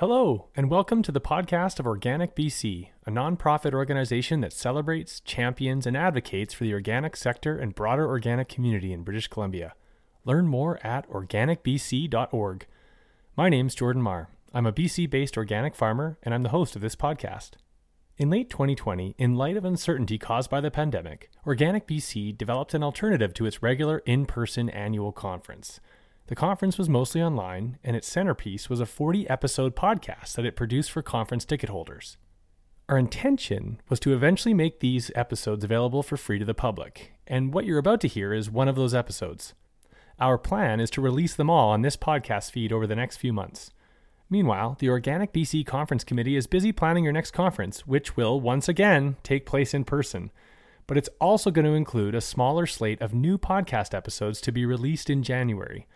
Hello, and welcome to the podcast of Organic BC, a nonprofit organization that celebrates, champions, and advocates for the organic sector and broader organic community in British Columbia. Learn more at organicbc.org. My name's Jordan Marr. I'm a BC based organic farmer, and I'm the host of this podcast. In late 2020, in light of uncertainty caused by the pandemic, Organic BC developed an alternative to its regular in person annual conference. The conference was mostly online, and its centerpiece was a 40 episode podcast that it produced for conference ticket holders. Our intention was to eventually make these episodes available for free to the public, and what you're about to hear is one of those episodes. Our plan is to release them all on this podcast feed over the next few months. Meanwhile, the Organic BC Conference Committee is busy planning your next conference, which will, once again, take place in person. But it's also going to include a smaller slate of new podcast episodes to be released in January.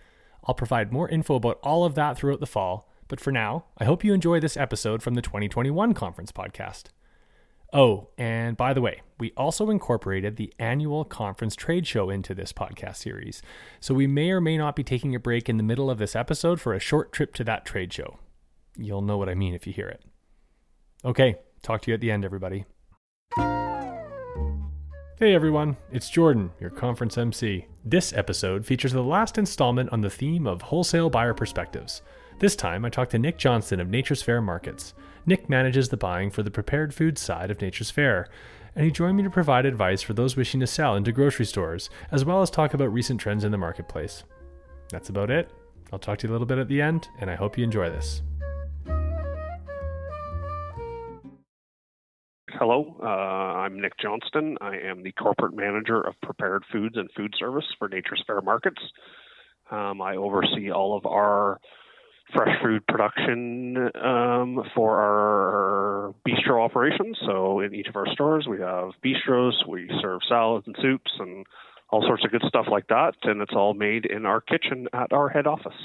I'll provide more info about all of that throughout the fall, but for now, I hope you enjoy this episode from the 2021 conference podcast. Oh, and by the way, we also incorporated the annual conference trade show into this podcast series, so we may or may not be taking a break in the middle of this episode for a short trip to that trade show. You'll know what I mean if you hear it. Okay, talk to you at the end, everybody. Hey everyone, it's Jordan, your conference MC. This episode features the last installment on the theme of wholesale buyer perspectives. This time I talked to Nick Johnston of Nature's Fare Markets. Nick manages the buying for the prepared food side of Nature's Fare, and he joined me to provide advice for those wishing to sell into grocery stores, as well as talk about recent trends in the marketplace. That's about it. I'll talk to you a little bit at the end, and I hope you enjoy this. Hello, uh, I'm Nick Johnston. I am the corporate manager of prepared foods and food service for Nature's Fare Markets. Um, I oversee all of our fresh food production um, for our bistro operations. So, in each of our stores, we have bistros, we serve salads and soups and all sorts of good stuff like that. And it's all made in our kitchen at our head office.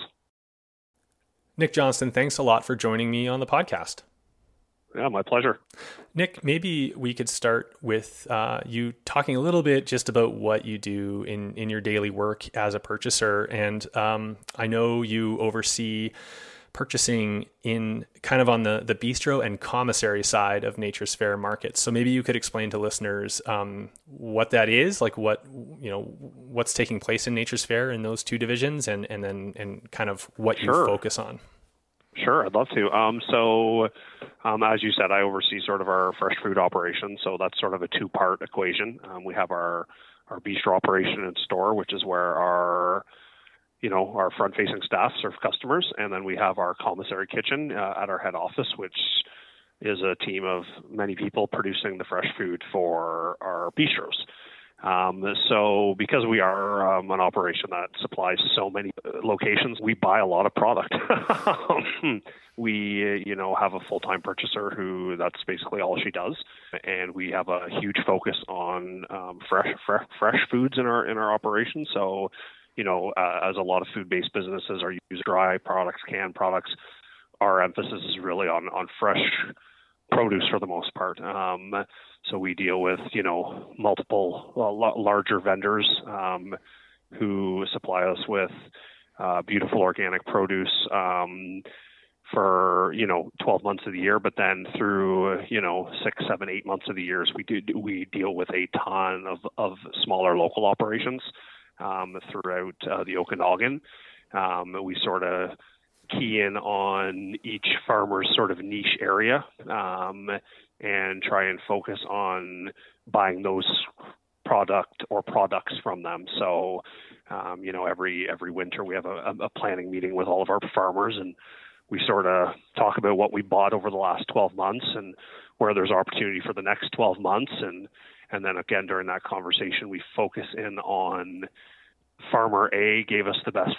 Nick Johnston, thanks a lot for joining me on the podcast. Yeah, my pleasure. Nick, maybe we could start with uh, you talking a little bit just about what you do in, in your daily work as a purchaser. And um, I know you oversee purchasing in kind of on the, the bistro and commissary side of Nature's Fare markets. So maybe you could explain to listeners um, what that is, like what you know what's taking place in Nature's Fare in those two divisions, and and then and kind of what Sure. you focus on. Sure, I'd love to. Um, so, um, as you said, I oversee sort of our fresh food operation. So that's sort of a two-part equation. Um, we have our our bistro operation and store, which is where our you know our front-facing staff serve customers, and then we have our commissary kitchen uh, at our head office, which is a team of many people producing the fresh food for our bistros. Um, so because we are um, an operation that supplies so many uh, locations, we buy a lot of product. we, you know, have a full-time purchaser who that's basically all she does, and we have a huge focus on um, fresh, fresh, fresh foods in our in our operation. So, you know, uh, as a lot of food-based businesses are use dry products, canned products, our emphasis is really on on fresh produce for the most part. So we deal with you know multiple larger vendors um, who supply us with uh, beautiful organic produce um, for you know 12 months of the year, but then through you know six, seven, eight months of the years, we do we deal with a ton of of smaller local operations um, throughout uh, the Okanagan. Um, we sort of key in on each farmer's sort of niche area um, and try and focus on buying those product or products from them. So, um, you know, every every winter we have a, a planning meeting with all of our farmers, and we sort of talk about what we bought over the last 12 months and where there's opportunity for the next 12 months, and and then again during that conversation we focus in on farmer A gave us the best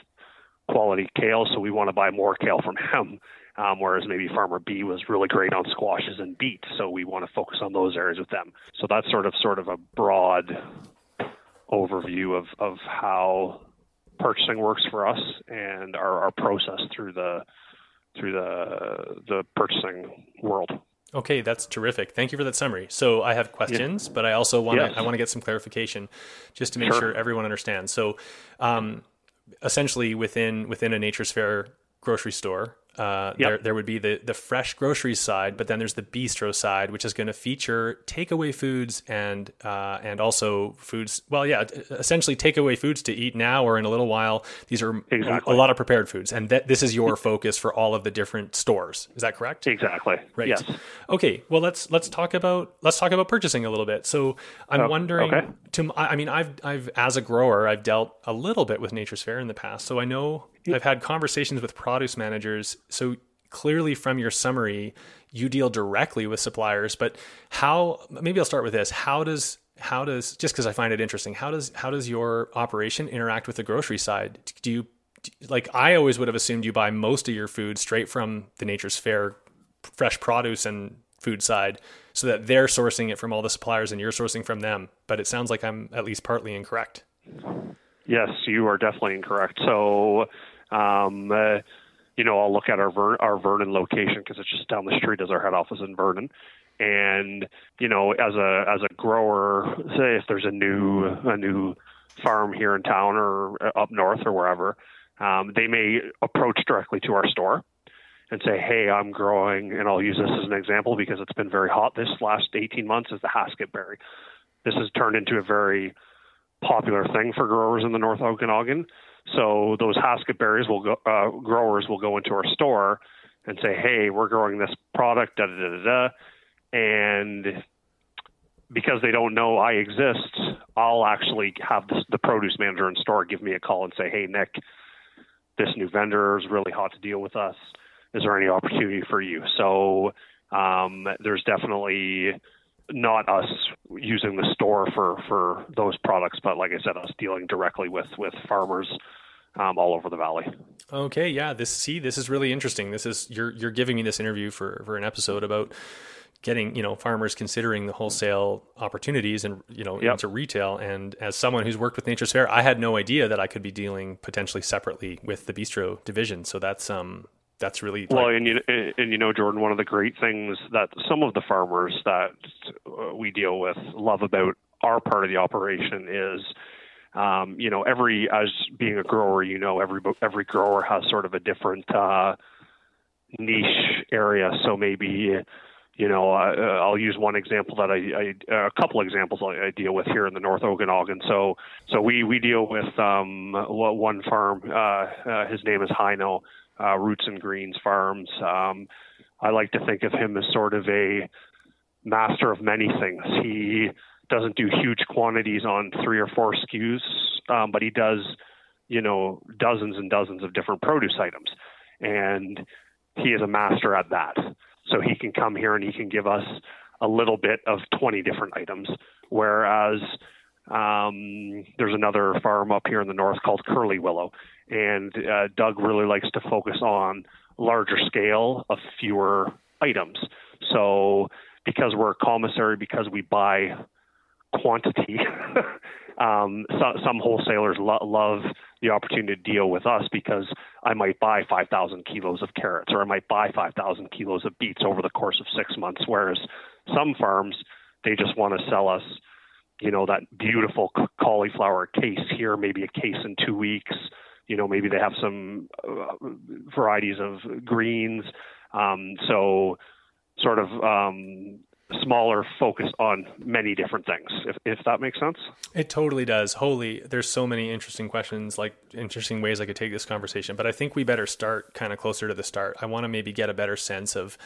quality kale, so we want to buy more kale from him. Um, whereas maybe farmer B was really great on squashes and beets, so we want to focus on those areas with them. So that's sort of sort of a broad overview of, of how purchasing works for us and our, our process through the through the the purchasing world. Okay, that's terrific. Thank you for that summary. So I have questions, but I also want to Yes. I want to get some clarification just to make Sure. sure everyone understands. So um, essentially within within a Nature's Fare grocery store, uh, yep. there, there would be the, the fresh groceries side, but then there's the bistro side, which is going to feature takeaway foods and uh, and also foods. Well, yeah, essentially takeaway foods to eat now or in a little while. These are exactly. a lot of prepared foods, and that this is your focus for all of the different stores. Is that correct? Exactly. Right. Yes. Okay. Well, let's let's talk about let's talk about purchasing a little bit. So I'm oh, wondering. Okay. To I mean, I've I've as a grower, I've dealt a little bit with Nature's Fare in the past, so I know I've had conversations with produce managers. So clearly, from your summary, you deal directly with suppliers. But how? Maybe I'll start with this. How does how does just because I find it interesting? How does how does your operation interact with the grocery side? Do you like I always would have assumed you buy most of your food straight from the Nature's Fare fresh produce and food side so that they're sourcing it from all the suppliers and you're sourcing from them. But it sounds like I'm at least partly incorrect. Yes, you are definitely incorrect. So um, uh, you know, I'll look at our Ver- our Vernon location because it's just down the street as our head office in Vernon. And you know, as a as a grower, say if there's a new a new farm here in town or up north or wherever, um, they may approach directly to our store and say, "Hey, I'm growing," and I'll use this as an example because it's been very hot this last 18 months. Is the Haskap berry? This has turned into a very popular thing for growers in the North Okanagan. So those Haskap berries will go, uh, growers will go into our store and say, "Hey, we're growing this product," da da da da, and because they don't know I exist, I'll actually have this, the produce manager in store give me a call and say, "Hey, Nick, this new vendor is really hot to deal with us. Is there any opportunity for you?" So um, there's definitely not us using the store for for those products, but like I said, us dealing directly with with farmers um, all over the valley. Okay, yeah. This see, this is really interesting. This is you're you're giving me this interview for for an episode about getting you know farmers considering the wholesale opportunities and you know yep. into retail and as someone who's worked with nature's fare i had no idea that i could be dealing potentially separately with the bistro division so that's um that's really well and you and you know jordan one of the great things that some of the farmers that uh, we deal with love about our part of the operation is um, you know, every as being a grower, you know, every every grower has sort of a different uh, niche area. So maybe, you know, uh, I'll use one example that I, I a couple examples I, I, deal with here in the North Okanagan. So so we we deal with um, one farm. Uh, uh, his name is Hino uh, Roots and Greens Farms. Um, I like to think of him as sort of a master of many things. He doesn't do huge quantities on three or four SKUs, um, but he does, you know, dozens and dozens of different produce items, and he is a master at that. So he can come here and he can give us a little bit of 20 different items, whereas um, there's another farm up here in the north called Curly Willow, and uh, Doug really likes to focus on larger scale of fewer items. So because we're a commissary, because we buy quantity. um, so, some wholesalers lo- love the opportunity to deal with us because I might buy 5,000 kilos of carrots or I might buy 5,000 kilos of beets over the course of six months. Whereas some farms, they just want to sell us, you know, that beautiful cauliflower case here, maybe a case in two weeks. You know, maybe they have some uh, varieties of greens. Um, so, sort of um, smaller focus on many different things if, if that makes sense. It totally does. Holy there's so many interesting questions like interesting ways i could take this conversation but i think we better start kind of closer to the start. I want to maybe get a better sense of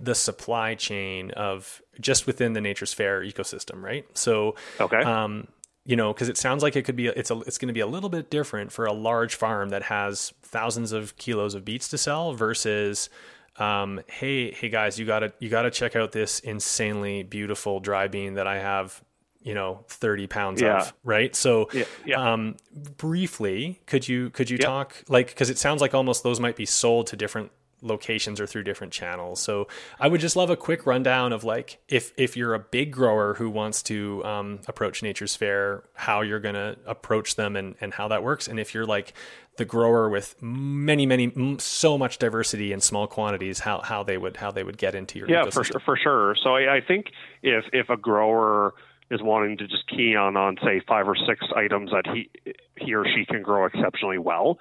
the supply chain of just within the nature's fare ecosystem right? So okay. um you know because it sounds like it could be it's a it's going to be a little bit different for a large farm that has thousands of kilos of beets to sell versus um, hey, hey guys, you gotta you gotta check out this insanely beautiful dry bean that I have, you know, thirty pounds yeah. of, right? So, yeah, yeah. Um, briefly, could you could you talk like because it sounds like almost those might be sold to different locations or through different channels. So I would just love a quick rundown of like if if you're a big grower who wants to um, approach Nature's Fare, how you're to approach them and and how that works, and if you're like the grower with many many so much diversity in small quantities, how how they would how they would get into your yeah ecosystem. for sure for sure. So I, I think if if a grower is wanting to just key on on say five or six items that he he or she can grow exceptionally well.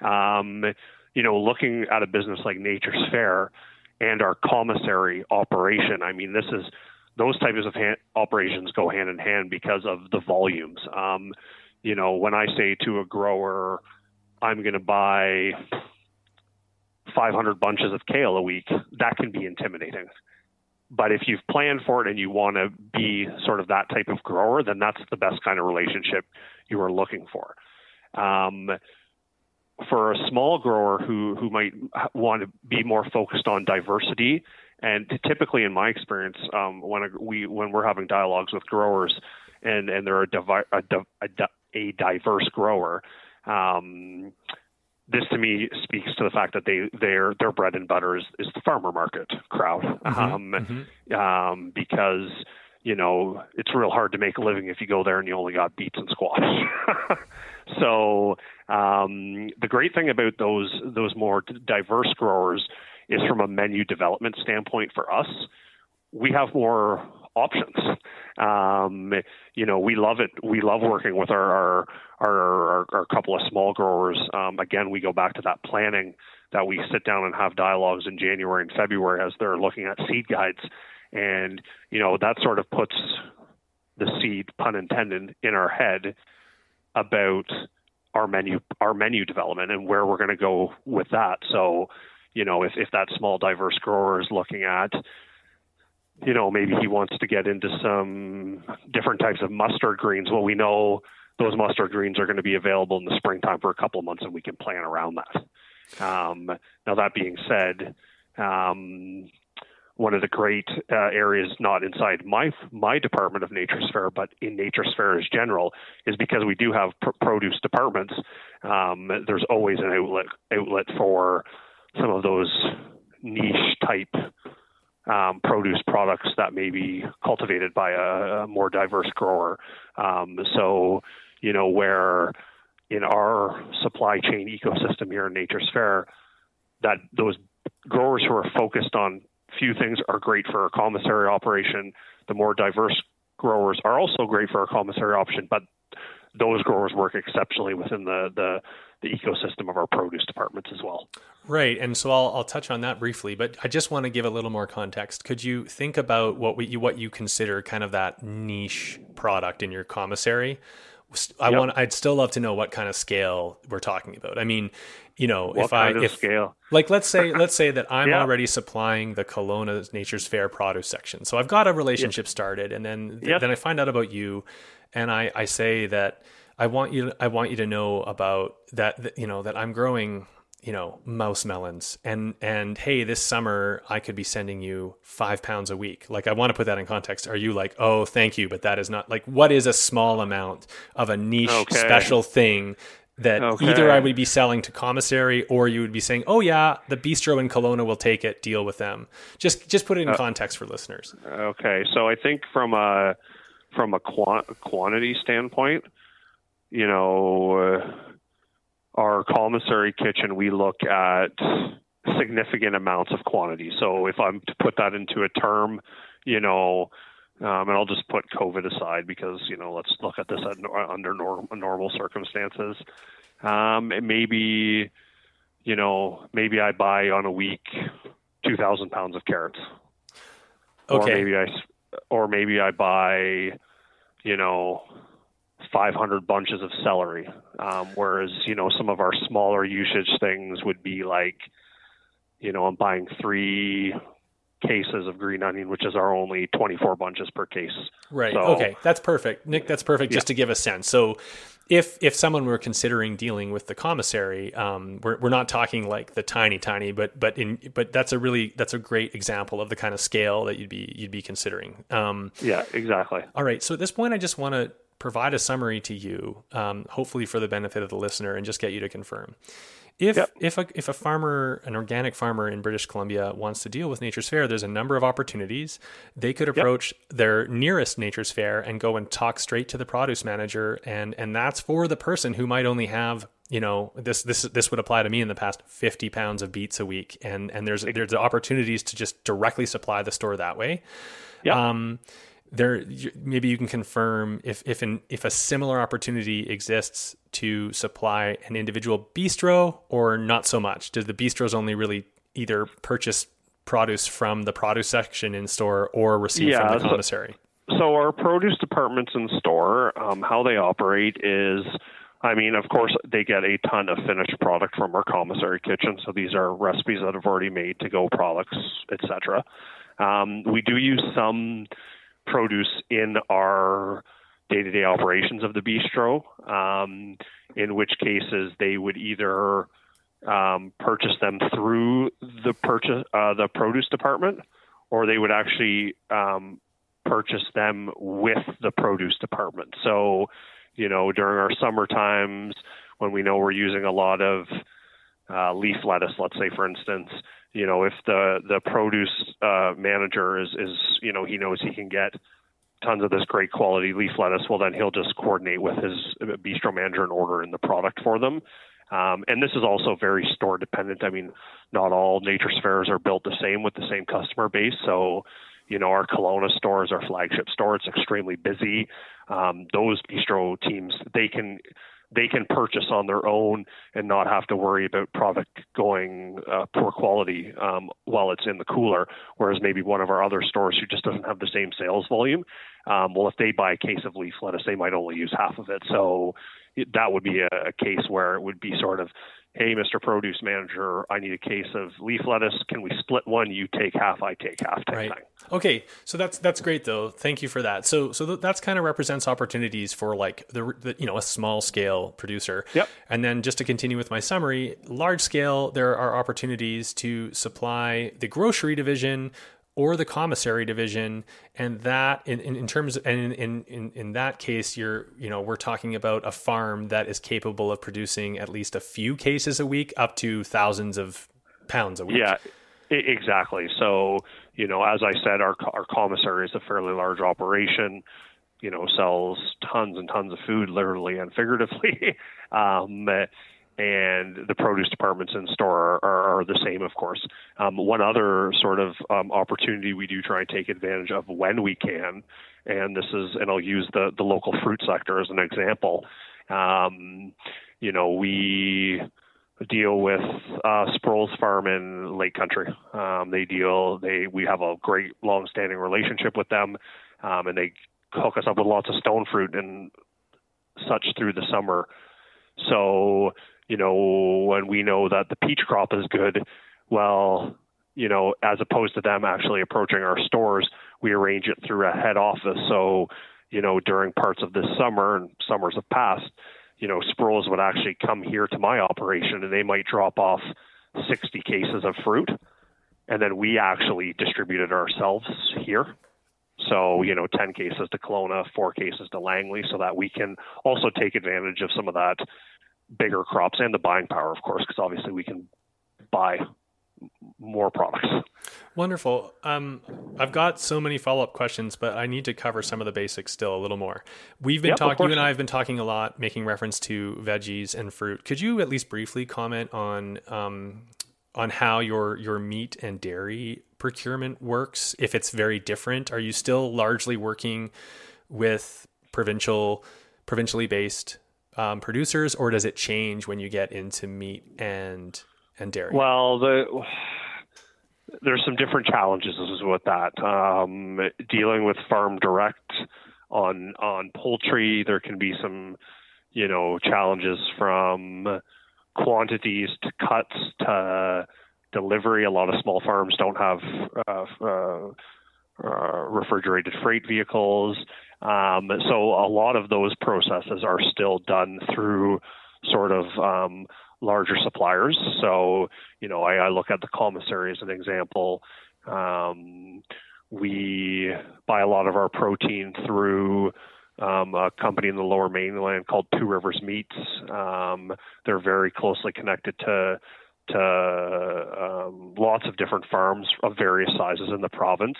Um, you know, looking at a business like Nature's Fare and our commissary operation, I mean, this is those types of hand, operations go hand in hand because of the volumes. Um, you know, when I say to a grower, I'm going to buy 500 bunches of kale a week, that can be intimidating. But if you've planned for it and you want to be sort of that type of grower, then that's the best kind of relationship you are looking for. Um, for a small grower who who might want to be more focused on diversity, and typically in my experience, um, when a, we when we're having dialogues with growers, and and they're a, divi- a, a, a diverse grower, um, this to me speaks to the fact that they their their bread and butter is, is the farmer market crowd, mm-hmm, um, mm-hmm. Um, because you know it's real hard to make a living if you go there and you only got beets and squash. so um, the great thing about those those more diverse growers is from a menu development standpoint for us, we have more options. Um, you know, we love it. We love working with our our our, our, couple of small growers. Um, again, we go back to that planning that we sit down and have dialogues in January and February as they're looking at seed guides, and you know that sort of puts the seed, pun intended, in our head about our menu our menu development and where we're going to go with that. So, you know, if if that small diverse grower is looking at you know, maybe he wants to get into some different types of mustard greens. Well, we know those mustard greens are going to be available in the springtime for a couple of months, and we can plan around that. Um, now, that being said, um, one of the great uh, areas, not inside my my department of Nature's Fare, but in Nature's Fare as general, is because we do have pr- produce departments. Um, there's always an outlet outlet for some of those niche type um, produce products that may be cultivated by a, a more diverse grower. Um, so, you know, where in our supply chain ecosystem here in Nature's Fare, that those growers who are focused on few things are great for a commissary operation. The more diverse growers are also great for a commissary option, but those growers work exceptionally within the, the the ecosystem of our produce departments as well. Right, and so I'll, I'll touch on that briefly, but I just want to give a little more context. Could you think about what we, what you consider kind of that niche product in your commissary? I yep. want. I'd still love to know what kind of scale we're talking about. I mean, you know, what if I if scale, like let's say let's say that I'm yeah. already supplying the Kelowna Nature's Fare produce section, so I've got a relationship yep. started, and then yep. then I find out about you, and I I say that I want you I want you to know about that you know that I'm growing you know mouse melons. And and hey this summer i could be sending you five pounds a week. Like i want to put that in context. Are you like oh thank you but that is not like what is a small amount of a niche okay. special thing that okay. either i would be selling to commissary or you would be saying oh yeah the bistro in Kelowna will take it deal with them. Just just put it in uh, context for listeners. okay. So i think from a from a quant- quantity standpoint you know, uh, our commissary kitchen, we look at significant amounts of quantity. So if I'm to put that into a term, you know, um, and I'll just put COVID aside because you know let's look at this at, under norm, normal circumstances. Um, maybe, you know, maybe I buy on a week two thousand pounds of carrots. Okay. Or maybe I, or maybe I buy, you know, 500 bunches of celery. Um, whereas, you know, some of our smaller usage things would be like, you know, I'm buying three cases of green onion, which is our only 24 bunches per case. Right. So, okay. That's perfect. Nick, that's perfect just to give a sense. So if, if someone were considering dealing with the commissary, um, we're, we're not talking like the tiny, tiny, but, but in, but that's a really, that's a great example of the kind of scale that you'd be, you'd be considering. Um, yeah, exactly. All right. So at this point, I just want to provide a summary to you, um, hopefully for the benefit of the listener, and just get you to confirm. If yep. if a if a farmer, an organic farmer in British Columbia wants to deal with Nature's Fare, there's a number of opportunities. They could approach yep. their nearest Nature's Fare and go and talk straight to the produce manager, and and that's for the person who might only have you know this this this would apply to me in the past 50 pounds of beets a week and and there's there's opportunities to just directly supply the store that way yeah. Um, there maybe you can confirm if if an if a similar opportunity exists to supply an individual bistro or not so much. Do the bistros only really either purchase produce from the produce section in store or receive yeah, from the commissary? So, so our produce departments in store, um, how they operate is. I mean, of course, they get a ton of finished product from our commissary kitchen. So these are recipes that have already made to go products, etc. Um, we do use some produce in our day to day operations of the bistro, um, in which cases they would either um, purchase them through the purchase uh, the produce department, or they would actually um, purchase them with the produce department. So, you know, during our summer times when we know we're using a lot of uh, leaf lettuce, let's say for instance, you know, if the the produce uh, manager is is you know he knows he can get tons of this great quality leaf lettuce, well then he'll just coordinate with his bistro manager and order in the product for them. Um, and this is also very store dependent. I mean, not all Nature's Fares are built the same with the same customer base. So, you know, our Kelowna store is our flagship store. It's extremely busy. Um, those bistro teams, they can they can purchase on their own and not have to worry about product going uh, poor quality um, while it's in the cooler. Whereas maybe one of our other stores who just doesn't have the same sales volume, um, well, if they buy a case of leaf lettuce, they might only use half of it. So that would be a, a case where it would be sort of hey, Mr. Produce Manager, I need a case of leaf lettuce. Can we split one? You take half, I take half. Right. Thing. Okay, so that's that's great though. Thank you for that. So so th- that's kind of represents opportunities for like the, the, you know a small scale producer. Yep. And then just to continue with my summary, large scale there are opportunities to supply the grocery division or the commissary division and that in, in, in terms of, and in, in, in that case you're you know we're talking about a farm that is capable of producing at least a few cases a week up to thousands of pounds a week. Yeah exactly. So you know as i said our our commissary is a fairly large operation you know sells tons and tons of food literally and figuratively. Um, and the produce departments in store are, are the same, of course. Um, one other sort of um, opportunity we do try and take advantage of when we can, and this is, and I'll use the the local fruit sector as an example. Um, you know, we deal with uh, Sproul's Farm in Lake Country. Um, they deal, they we have a great long-standing relationship with them, um, and they hook us up with lots of stone fruit and such through the summer. So you know, when we know that the peach crop is good, well, you know, as opposed to them actually approaching our stores, we arrange it through a head office. So, you know, during parts of this summer and summers have passed, you know, Sproul's would actually come here to my operation and they might drop off 60 cases of fruit. And then we actually distribute it ourselves here. So, you know, 10 cases to Kelowna, four cases to Langley, so that we can also take advantage of some of that bigger crops and the buying power, of course, because obviously we can buy more products. Wonderful. Um, I've got so many follow up questions, but I need to cover some of the basics still a little more. We've been yep, talking, you and I have been talking a lot, making reference to veggies and fruit. Could you at least briefly comment on um, on how your your meat and dairy procurement works? If it's very different, are you still largely working with provincial, provincially based um, producers, or does it change when you get into meat and and dairy? Well, the there's some different challenges with that. Um, dealing with farm direct on on poultry, there can be some you know challenges from quantities to cuts to delivery. A lot of small farms don't have uh, uh, refrigerated freight vehicles. Um, so a lot of those processes are still done through sort of um, larger suppliers. So, you know, I, I, look at the commissary as an example. Um, we buy a lot of our protein through um, a company in the lower mainland called Two Rivers Meats. Um, they're very closely connected to to um, lots of different farms of various sizes in the province,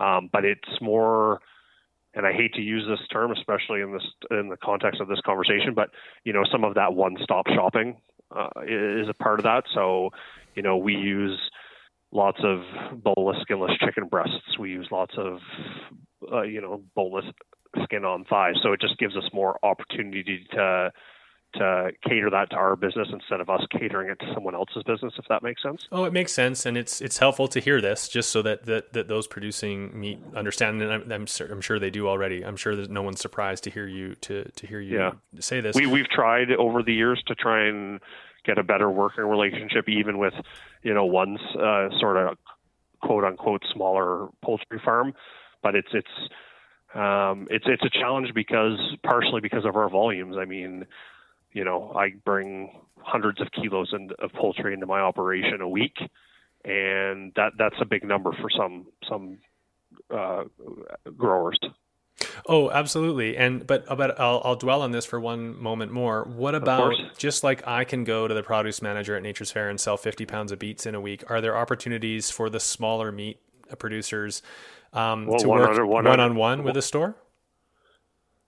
um, but it's more and I hate to use this term, especially in this in the context of this conversation, but you know, some of that one-stop shopping uh, is a part of that. So, you know, we use lots of boneless, skinless chicken breasts. We use lots of uh, you know, boneless skin on thighs. So it just gives us more opportunity to to cater that to our business instead of us catering it to someone else's business if that makes sense oh it makes sense and it's it's helpful to hear this just so that that, that those producing meat understand and I'm, I'm, I'm sure they do already i'm sure that no one's surprised to hear you to to hear you yeah. say this we, we've tried over the years to try and get a better working relationship even with you know one's uh, sort of quote unquote smaller poultry farm but it's it's um, it's it's a challenge because partially because of our volumes. I mean, you know, I bring hundreds of kilos in, of poultry into my operation a week, and that that's a big number for some some uh, growers. Oh, absolutely. And but but I'll, I'll dwell on this for one moment more. What about just like I can go to the produce manager at Nature's Fare and sell 50 pounds of beets in a week? Are there opportunities for the smaller meat producers um, well, to one work one on one with a store?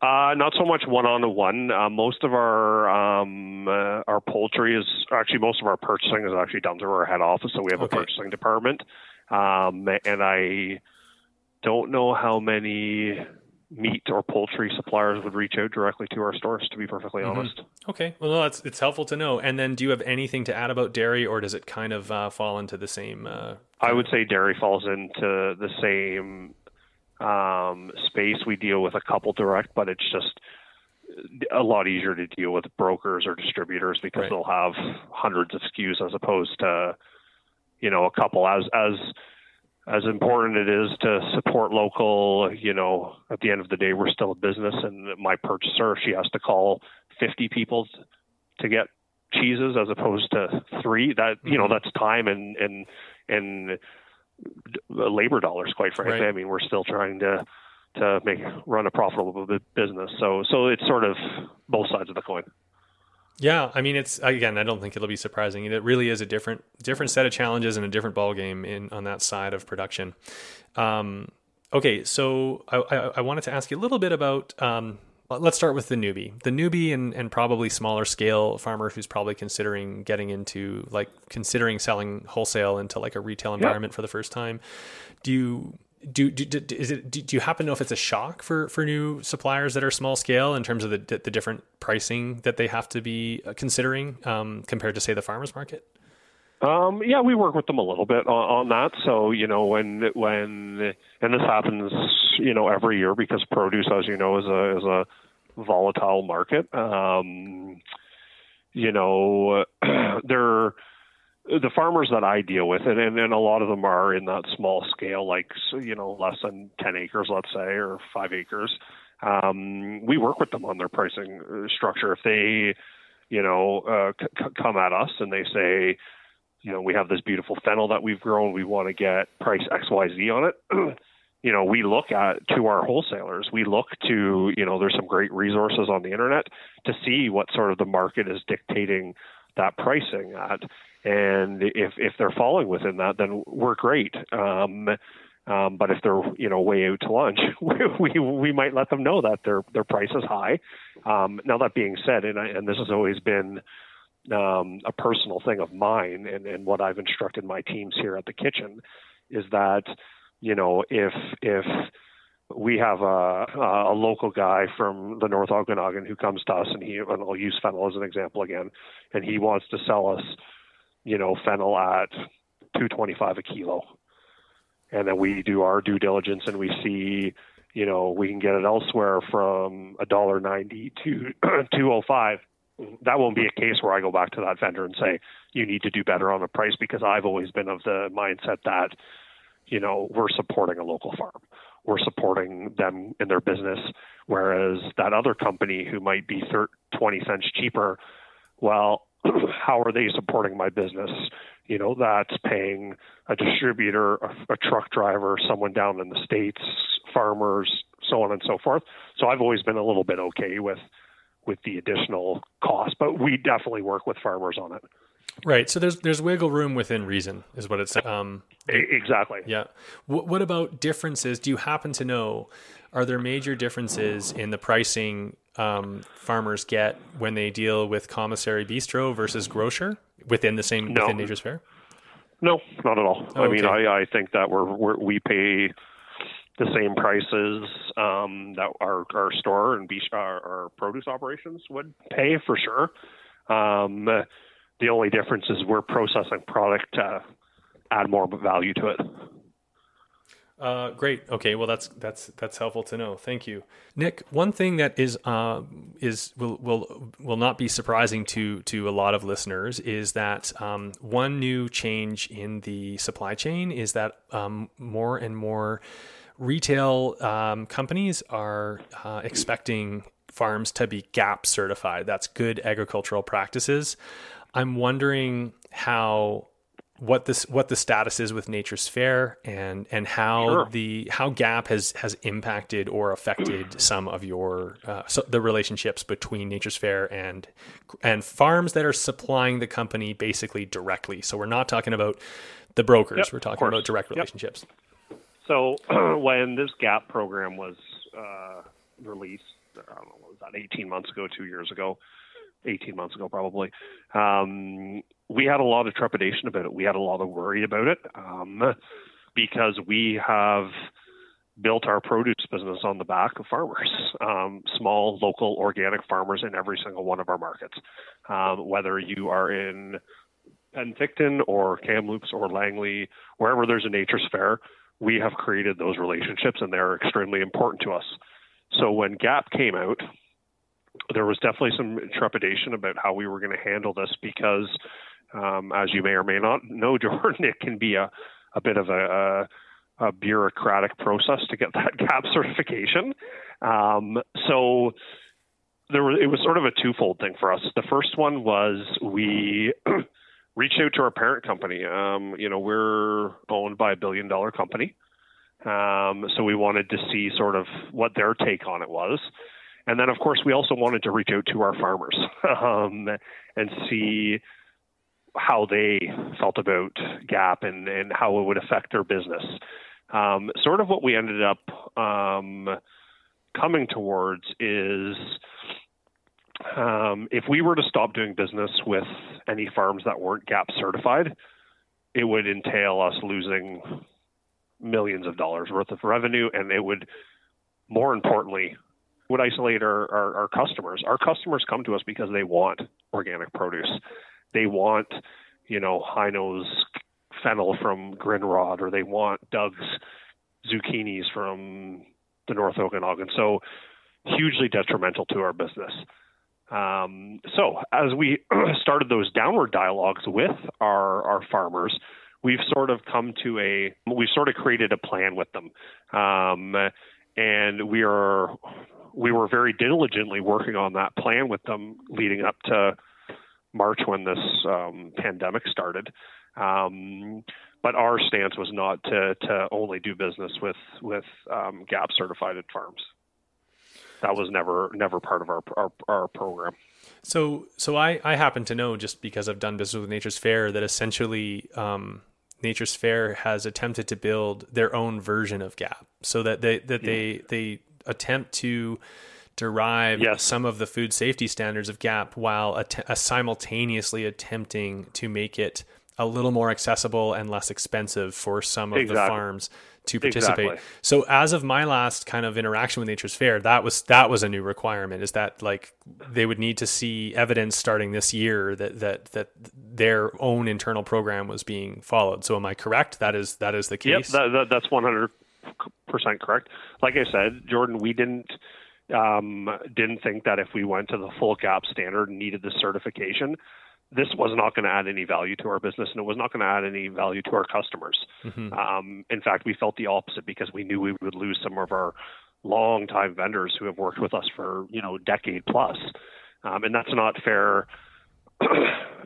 Uh, not so much one on one. Most of our um, uh, our poultry is actually most of our purchasing is actually done through our head office, so we have okay. a purchasing department. Um, and I don't know how many meat or poultry suppliers would reach out directly to our stores. To be perfectly mm-hmm. honest. Okay, well, that's it's helpful to know. And then, do you have anything to add about dairy, or does it kind of uh, fall into the same? Uh, I would say dairy falls into the same um, space. We deal with a couple direct, but it's just a lot easier to deal with brokers or distributors because right. they'll have hundreds of SKUs as opposed to you know a couple as as as important it is to support local you know at the end of the day we're still a business and my purchaser she has to call 50 people to get cheeses as opposed to three that you know mm-hmm. that's time and and and labor dollars, quite frankly. Right. I mean, we're still trying to to make run a profitable business. So so it's sort of both sides of the coin. Yeah, I mean, it's again. I don't think it'll be surprising. It really is a different different set of challenges and a different ball game in on that side of production. Um, okay, so I, I, I, wanted to ask you a little bit about um, let's start with the newbie. The newbie and, and probably smaller scale farmer who's probably considering getting into like considering selling wholesale into like a retail environment for the first time. Do you do, do, do is it do, do, you happen to know if it's a shock for for new suppliers that are small scale in terms of the the different pricing that they have to be uh, considering um, compared to say the farmers market? Um, yeah, we work with them a little bit on, on that. So you know, when when and this happens, you know, every year because produce, as you know, is a is a volatile market. Um, you know, they're the farmers that I deal with, and, and, and a lot of them are in that small scale, like you know, less than ten acres, let's say, or five acres. Um, we work with them on their pricing uh, structure. If they, you know, uh, c- come at us and they say, you know, we have this beautiful fennel that we've grown, we want to get price X Y Z on it. you know, we look at to our wholesalers, we look to, you know, there's some great resources on the internet to see what sort of the market is dictating that pricing at. And if if they're falling within that, then we're great. Um, um, but if they're you know way out to lunch, we we might let them know that their their price is high. Um, now that being said, and I, and this has always been um, a personal thing of mine, and, and what I've instructed my teams here at the kitchen is that you know, if if we have a, a local guy from the North Okanagan who comes to us, and he, and I'll use fennel as an example again, and he wants to sell us, you know, fennel at 225 a kilo, and then we do our due diligence and we see, you know, we can get it elsewhere from a dollar ninety to 205. That won't be a case where I go back to that vendor and say you need to do better on the price because I've always been of the mindset that you know, we're supporting a local farm. We're supporting them in their business. Whereas that other company who might be 30, 20 cents cheaper, well, how are they supporting my business? You know, that's paying a distributor, a, a truck driver, someone down in the States, farmers, so on and so forth. So I've always been a little bit okay with with the additional cost, but we definitely work with farmers on it. Right. So there's there's wiggle room within reason, is what it's. Um, exactly. Yeah. W- what about differences? Do you happen to know? Are there major differences in the pricing um, farmers get when they deal with commissary bistro versus grocer within the same no. within Nature's Fare? No, not at all. Oh, I mean, I, I think that we're, we're we pay the same prices um, that our, our store and beach, our, our, produce operations would pay for sure. Um, the only difference is we're processing product to add more value to it. Uh, great. Okay. Well, that's that's that's helpful to know. Thank you, Nick. One thing that is uh, is will will will not be surprising to to a lot of listeners is that um, one new change in the supply chain is that um, more and more retail um, companies are uh, expecting farms to be GAP certified. That's good agricultural practices. I'm wondering how what this what the status is with Nature's Fare and and how sure. the how GAP has has impacted or affected some of your uh, so the relationships between Nature's Fare and and farms that are supplying the company basically directly. So we're not talking about the brokers. Yep, we're talking about direct relationships. Yep. So when this GAP program was uh, released, I don't know, was that 18 months ago, two years ago? 18 months ago, probably. Um, we had a lot of trepidation about it. We had a lot of worry about it um, because we have built our produce business on the back of farmers, um, small, local, organic farmers in every single one of our markets. Um, whether you are in Penticton or Kamloops or Langley, wherever there's a nature's fare, we have created those relationships and they're extremely important to us. So when GAP came out, there was definitely some trepidation about how we were going to handle this because, um, as you may or may not know, Jordan, it can be a, a bit of a, a, a bureaucratic process to get that GAP certification. Um, so there was, it was sort of a twofold thing for us. The first one was we reached out to our parent company. Um, you know, we're owned by a billion dollar company. Um, so we wanted to see sort of what their take on it was. And then, of course, we also wanted to reach out to our farmers um, and see how they felt about GAP and, and how it would affect their business. Um, sort of what we ended up um, coming towards is um, if we were to stop doing business with any farms that weren't GAP certified, it would entail us losing millions of dollars worth of revenue, and it would, more importantly, would isolate our, our, our customers. Our customers come to us because they want organic produce. They want, you know, Hino's fennel from Grindrod, or they want Doug's zucchinis from the North Okanagan. So hugely detrimental to our business. Um, so as we started those downward dialogues with our, our farmers, we've sort of come to a, we've sort of created a plan with them. Um, and we are we were very diligently working on that plan with them leading up to March when this um, pandemic started. Um, but our stance was not to, to only do business with with um, GAP certified farms. That was never never part of our our, our program. So so I, I happen to know just because I've done business with Nature's Fare that essentially um, Nature's Fare has attempted to build their own version of GAP so that they that they they attempt to derive yes. some of the food safety standards of GAP while att- uh, simultaneously attempting to make it a little more accessible and less expensive for some of exactly. the farms to participate. Exactly. So as of my last kind of interaction with Nature's Fare, that was that was a new requirement. Is that like they would need to see evidence starting this year that that that their own internal program was being followed. So am I correct? That is that is the case. Yep, that, that, that's one hundred percent correct. Like I said, Jordan, we didn't um, didn't think that if we went to the full GAP standard and needed the certification, this was not going to add any value to our business and it was not going to add any value to our customers. Mm-hmm. Um, in fact, we felt the opposite because we knew we would lose some of our long-time vendors who have worked with us for you know decade plus, um, and that's not fair.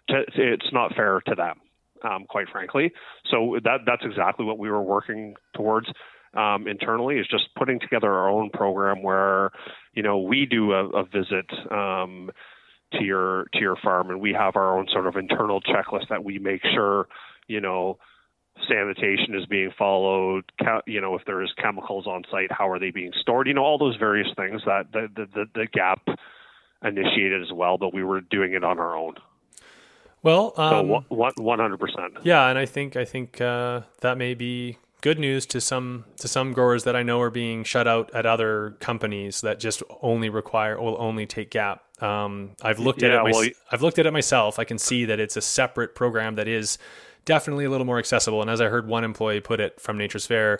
to, it's not fair to them, um, quite frankly. So that that's exactly what we were working towards um, internally is just putting together our own program where you know we do a, a visit um, to your to your farm and we have our own sort of internal checklist that we make sure you know sanitation is being followed you know if there is chemicals on site how are they being stored you know all those various things that the the, the, gap initiated as well but we were doing it on our own well um, so one hundred percent. Yeah, and I think I think uh, that may be good news to some to some growers that I know are being shut out at other companies that just only require will only take GAP. Um, I've looked yeah, at it. My, well, I've looked at it myself. I can see that it's a separate program that is definitely a little more accessible. And as I heard one employee put it from Nature's Fare,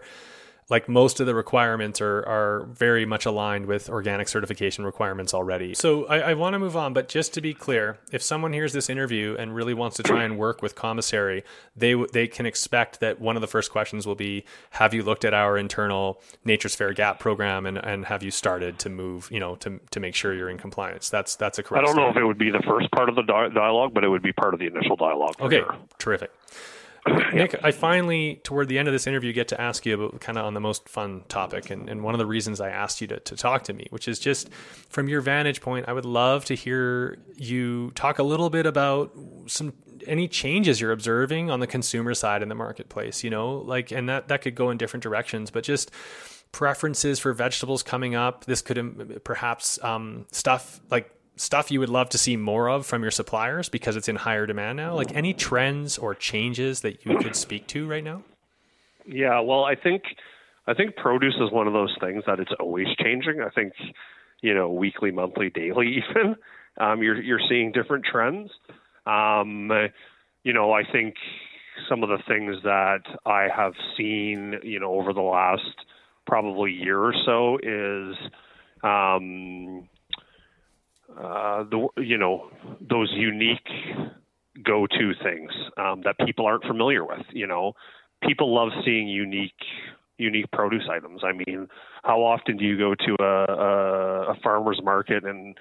like most of the requirements are are very much aligned with organic certification requirements already. So I, I want to move on, but just to be clear, if someone hears this interview and really wants to try and work with commissary, they they can expect that one of the first questions will be, "Have you looked at our internal Nature's Fare Gap program and and have you started to move, you know, to to make sure you're in compliance?" That's that's a correct. I don't know if it would be the first part of the dialogue, but it would be part of the initial dialogue. Okay, sure. terrific. Nick, I finally, toward the end of this interview, get to ask you about kind of on the most fun topic. And, and one of the reasons I asked you to, to talk to me, which is just from your vantage point, I would love to hear you talk a little bit about some any changes you're observing on the consumer side in the marketplace, you know, like, and that, that could go in different directions, but just preferences for vegetables coming up. This could um, perhaps um, stuff like stuff you would love to see more of from your suppliers because it's in higher demand now? Like any trends or changes that you could speak to right now? Yeah, well, I think I think produce is one of those things that it's always changing. I think you know weekly, monthly, daily, even um, you're you're seeing different trends. Um, you know, I think some of the things that I have seen, you know, over the last probably year or so is um, uh, the you know those unique go-to things um, that people aren't familiar with. You know, people love seeing unique unique produce items. I mean, how often do you go to a, a, a farmer's market and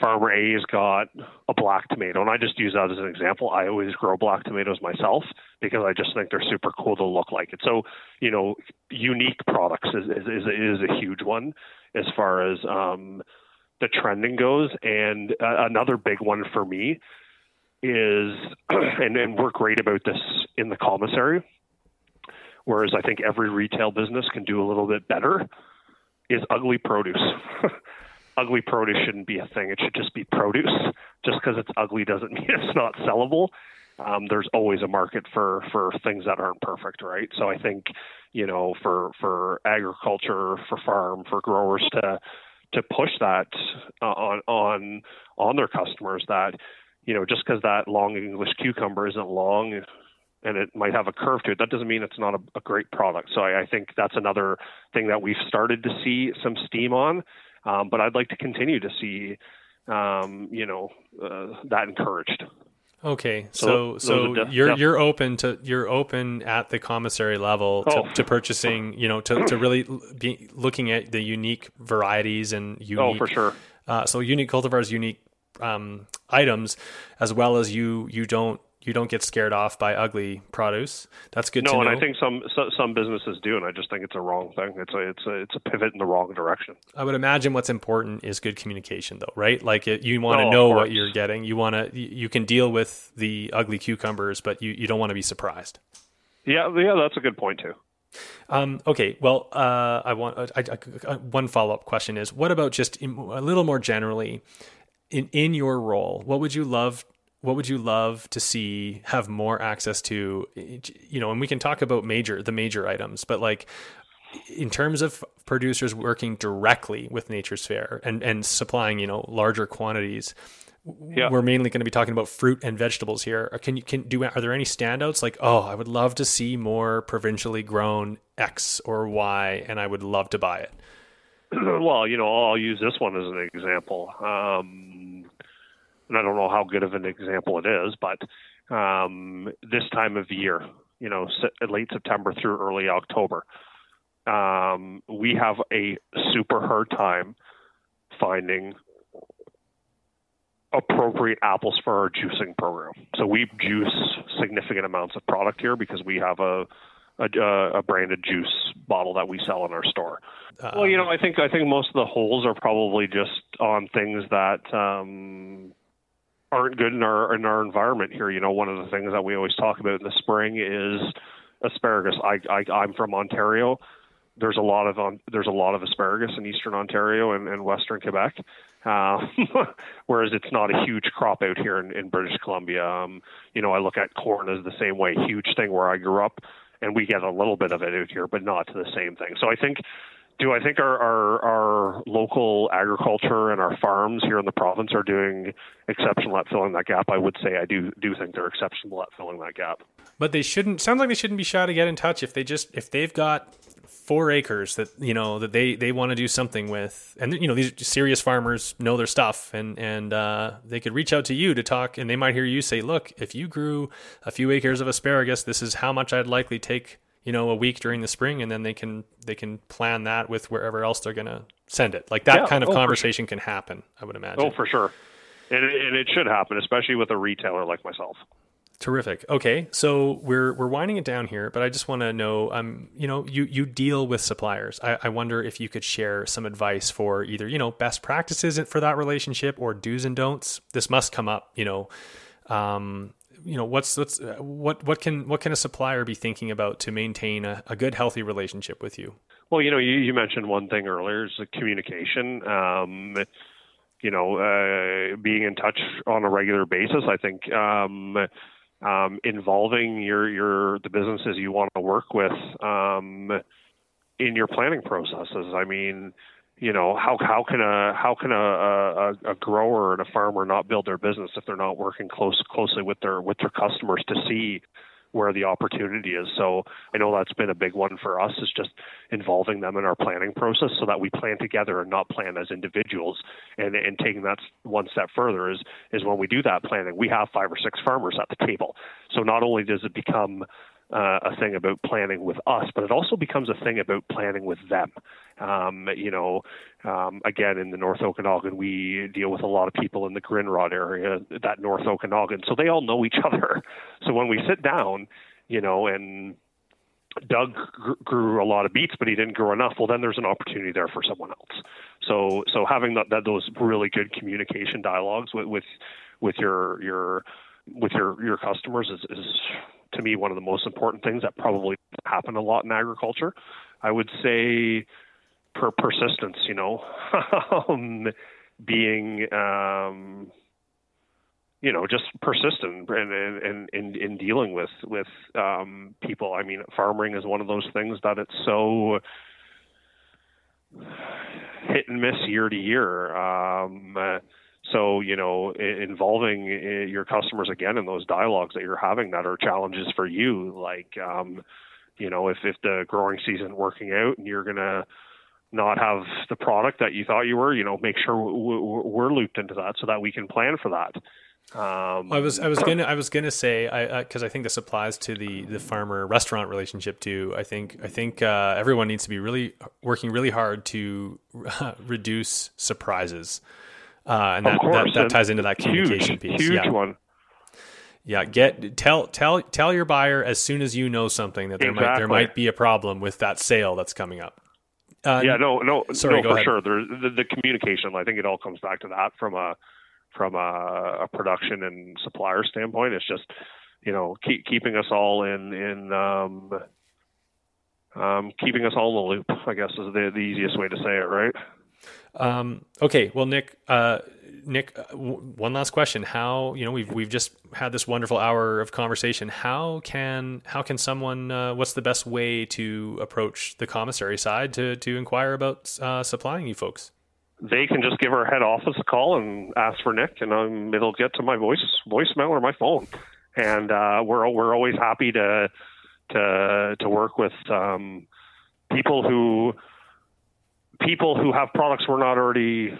farmer A has got a black tomato, and I just use that as an example. I always grow black tomatoes myself because I just think they're super cool to look like it. So, you know, unique products is is, is, is a huge one as far as um, the trending goes. And uh, another big one for me is, and, and we're great about this in the commissary, whereas I think every retail business can do a little bit better, is ugly produce. ugly produce shouldn't be a thing. It should just be produce. Just because it's ugly doesn't mean it's not sellable. Um, there's always a market for for things that aren't perfect, right? So I think you know for for agriculture, for farm, for growers to to push that uh, on on on their customers that you know just because that long English cucumber isn't long and it might have a curve to it, that doesn't mean it's not a, a great product. So I, I, think that's another thing that we've started to see some steam on. Um, but I'd like to continue to see, um, you know, uh, that encouraged. Okay, so so, so you're you're open to you're open at the commissary level to, oh. to purchasing, you know, to, to really be looking at the unique varieties and unique. Oh, for sure. Uh, so unique cultivars, unique um, items, as well as you you don't you don't get scared off by ugly produce. That's good. No, and I think some some businesses do, and I just think it's a wrong thing. It's a it's a it's a pivot in the wrong direction. I would imagine what's important is good communication, though, right? Like it, you want to no, know what you're getting. You want to you can deal with the ugly cucumbers, but you you don't want to be surprised. Yeah, yeah, that's a good point too. Um, okay, well, uh, I want I, I, one follow up question is: What about just in, a little more generally in in your role? What would you love what would you love to see have more access to? You know and we can talk about major the major items but like in terms of producers working directly with nature's fare and and supplying you know larger quantities yeah. we're mainly going to be talking about fruit and vegetables here. Can you can do are there any standouts? Like oh i would love to see more provincially grown x or y and i would love to buy it. Well you know i'll use this one as an example. Um, and I don't know how good of an example it is, but um, this time of year, you know, late September through early October, um, we have a super hard time finding appropriate apples for our juicing program. So we juice significant amounts of product here because we have a a, a branded juice bottle that we sell in our store. Well, you know, I think I think most of the holes are probably just on things that um, aren't good in our in our environment here. You know, one of the things that we always talk about in the spring is asparagus. I, I I'm from Ontario. There's a lot of um, there's a lot of asparagus in eastern Ontario and, and western Quebec, uh, whereas it's not a huge crop out here in, in British Columbia. Um, you know, I look at corn as the same way, huge thing where I grew up. and we get a little bit of it out here, but not to the same thing. So I think do I think our, our, our local agriculture and our farms here in the province are doing exceptional at filling that gap? I would say I do do think they're exceptional at filling that gap. But they shouldn't. Sounds like they shouldn't be shy to get in touch if they just if they've got four acres that you know that they they want to do something with, and you know these serious farmers know their stuff, and and uh, they could reach out to you to talk, and they might hear you say, look, if you grew a few acres of asparagus, this is how much I'd likely take you know a week during the spring and then they can they can plan that with wherever else they're going to send it. Like that yeah, kind of oh, conversation sure. can happen i would imagine. Oh for sure. And it, and it should happen especially with a retailer like myself. Terrific. Okay so we're we're winding it down here but i just want to know um you know you you deal with suppliers. I, I wonder if you could share some advice for either you know best practices for that relationship or do's and don'ts. This must come up you know um you know what's what's uh, what what can what can a supplier be thinking about to maintain a, a good healthy relationship with you? Well you know you, you mentioned one thing earlier is communication. Um, you know uh, being in touch on a regular basis i think um, um, involving your your the businesses you want to work with um, in your planning processes. I mean you know how how can a how can a, a, a grower and a farmer not build their business if they're not working close closely with their with their customers to see where the opportunity is. So I know that's been a big one for us is just involving them in our planning process so that we plan together and not plan as individuals. And and taking that one step further is is when we do that planning, we have five or six farmers at the table. So not only does it become uh, a thing about planning with us, but it also becomes a thing about planning with them. Um, you know, um, again, in the North Okanagan, we deal with a lot of people in the Grindrod area, that North Okanagan, so they all know each other. So when we sit down, you know, and Doug grew a lot of beets, but he didn't grow enough. Well, then there's an opportunity there for someone else. So, so having that, that those really good communication dialogues with, with, with your, your, with your, your customers is, is to me one of the most important things that probably happen a lot in agriculture. I would say per persistence, you know, um, being um, you know just persistent and in, in, in dealing with with um, people. I mean, farming is one of those things that it's so hit and miss year to year. Um, uh, so, you know, involving your customers again in those dialogues that you're having that are challenges for you, like, um, you know, if, if the growing season working out and you're going to not have the product that you thought you were, you know, make sure we're looped into that so that we can plan for that. Um, I was I was gonna I was gonna say I because I, I, think this applies to the the farmer restaurant relationship too. I think I think uh, everyone needs to be really working really hard to uh, reduce surprises. Uh, and that, that, that, ties into that communication huge, piece. Huge yeah. one. Yeah, get tell tell tell your buyer as soon as you know something that there exactly. might there might be a problem with that sale that's coming up. Uh, yeah, no, no, sorry, no, for ahead. sure. There's the, the, communication. I think it all comes back to that from a from a, a production and supplier standpoint. It's just you know keep, keeping us all in in um, um, keeping us all in the loop. I guess is the the easiest way to say it, right? Um, okay, well, Nick, uh, Nick, uh, w- one last question: How you know we've we've just had this wonderful hour of conversation. How can how can someone? Uh, what's the best way to approach the commissary side to to inquire about uh, supplying you folks? They can just give our head office a call and ask for Nick, and um, it'll get to my voice voicemail or my phone. And uh, we're we're always happy to to to work with um, people who people who have products we're not already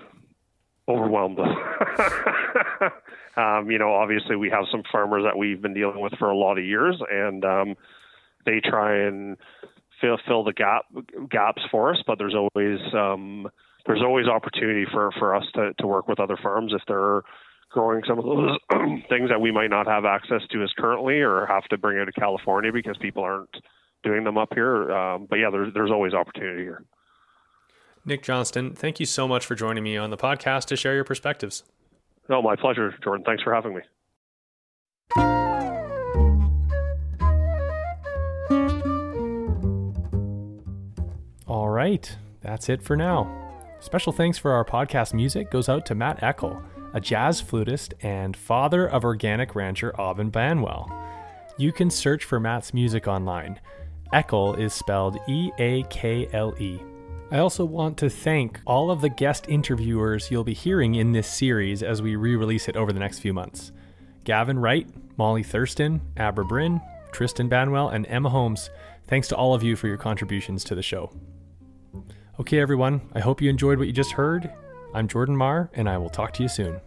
overwhelmed with. um, you know, obviously we have some farmers that we've been dealing with for a lot of years, and um, they try and fill fill the gap gaps for us. But there's always um, there's always opportunity for for us to to work with other farms if they're growing some of those things that we might not have access to as currently, or have to bring it to California because people aren't doing them up here. Um, but yeah, there's there's always opportunity here. Nick Johnston, thank you so much for joining me on the podcast to share your perspectives. No, my pleasure, Jordan. Thanks for having me. All right, that's it for now. Special thanks for our podcast music goes out to Matt Eakle, a jazz flutist and father of organic rancher Aubin Banwell. You can search for Matt's music online Eakle is spelled E A K L E. I also want to thank all of the guest interviewers you'll be hearing in this series as we re release it over the next few months Gavin Wright, Molly Thurston, Abra Brynne, Tristan Banwell, and Emma Holmes. Thanks to all of you for your contributions to the show. Okay, everyone, I hope you enjoyed what you just heard. I'm Jordan Marr, and I will talk to you soon.